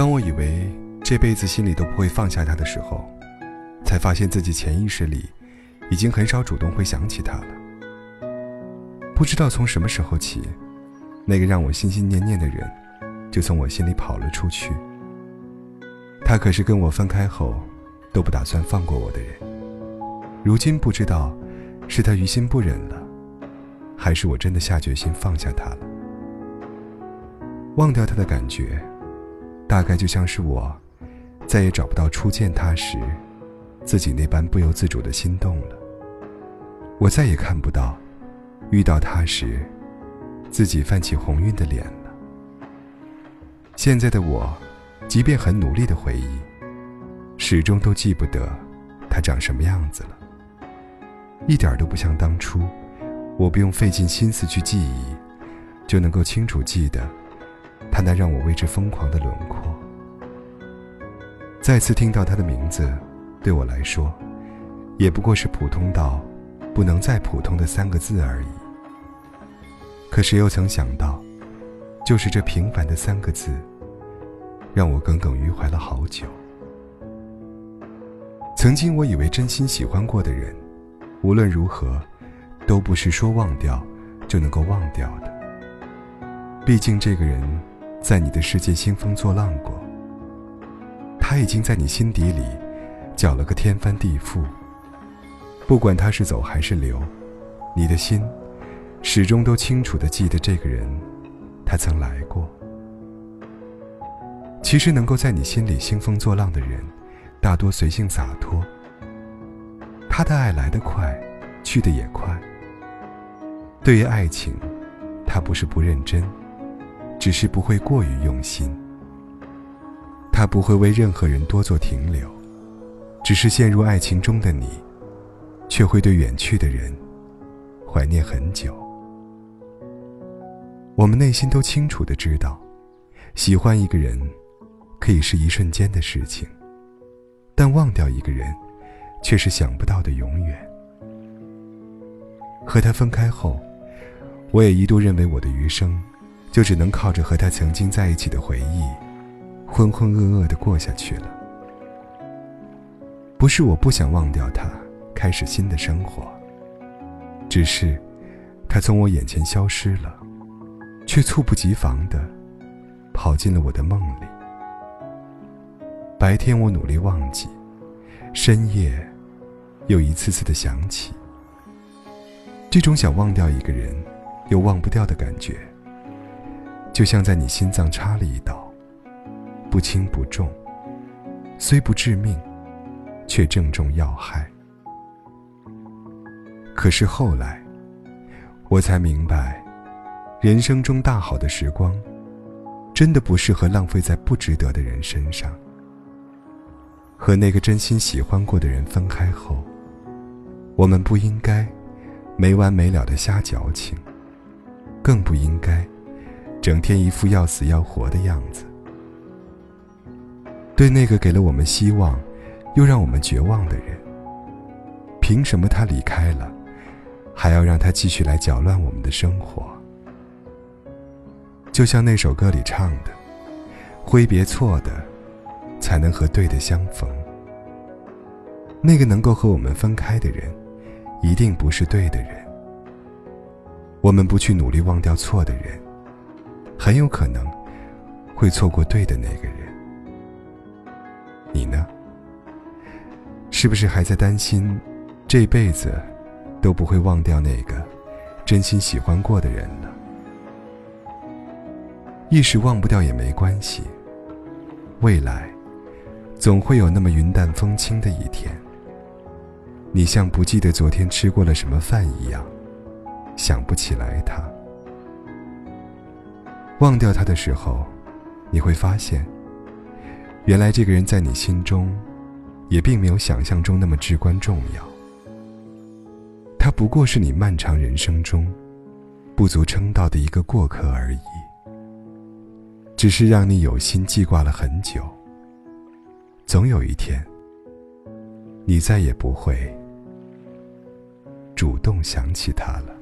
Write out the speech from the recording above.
当我以为这辈子心里都不会放下他的时候，才发现自己潜意识里已经很少主动会想起他了。不知道从什么时候起，那个让我心心念念的人，就从我心里跑了出去。他可是跟我分开后，都不打算放过我的人。如今不知道，是他于心不忍了，还是我真的下决心放下他了。忘掉他的感觉，大概就像是我，再也找不到初见他时，自己那般不由自主的心动了。我再也看不到，遇到他时，自己泛起红晕的脸了。现在的我。即便很努力的回忆，始终都记不得他长什么样子了。一点都不像当初，我不用费尽心思去记忆，就能够清楚记得他那让我为之疯狂的轮廓。再次听到他的名字，对我来说，也不过是普通到不能再普通的三个字而已。可谁又曾想到，就是这平凡的三个字。让我耿耿于怀了好久。曾经我以为真心喜欢过的人，无论如何，都不是说忘掉就能够忘掉的。毕竟这个人，在你的世界兴风作浪过，他已经在你心底里搅了个天翻地覆。不管他是走还是留，你的心始终都清楚的记得这个人，他曾来过。其实能够在你心里兴风作浪的人，大多随性洒脱。他的爱来得快，去得也快。对于爱情，他不是不认真，只是不会过于用心。他不会为任何人多做停留，只是陷入爱情中的你，却会对远去的人怀念很久。我们内心都清楚的知道，喜欢一个人。可以是一瞬间的事情，但忘掉一个人，却是想不到的永远。和他分开后，我也一度认为我的余生，就只能靠着和他曾经在一起的回忆，浑浑噩噩的过下去了。不是我不想忘掉他，开始新的生活，只是，他从我眼前消失了，却猝不及防的，跑进了我的梦里。白天我努力忘记，深夜又一次次的想起。这种想忘掉一个人又忘不掉的感觉，就像在你心脏插了一刀，不轻不重，虽不致命，却正中要害。可是后来，我才明白，人生中大好的时光，真的不适合浪费在不值得的人身上。和那个真心喜欢过的人分开后，我们不应该没完没了的瞎矫情，更不应该整天一副要死要活的样子。对那个给了我们希望，又让我们绝望的人，凭什么他离开了，还要让他继续来搅乱我们的生活？就像那首歌里唱的：“挥别错的。”才能和对的相逢。那个能够和我们分开的人，一定不是对的人。我们不去努力忘掉错的人，很有可能会错过对的那个人。你呢？是不是还在担心，这辈子都不会忘掉那个真心喜欢过的人了？一时忘不掉也没关系，未来。总会有那么云淡风轻的一天，你像不记得昨天吃过了什么饭一样，想不起来他。忘掉他的时候，你会发现，原来这个人在你心中，也并没有想象中那么至关重要。他不过是你漫长人生中，不足称道的一个过客而已，只是让你有心记挂了很久。总有一天，你再也不会主动想起他了。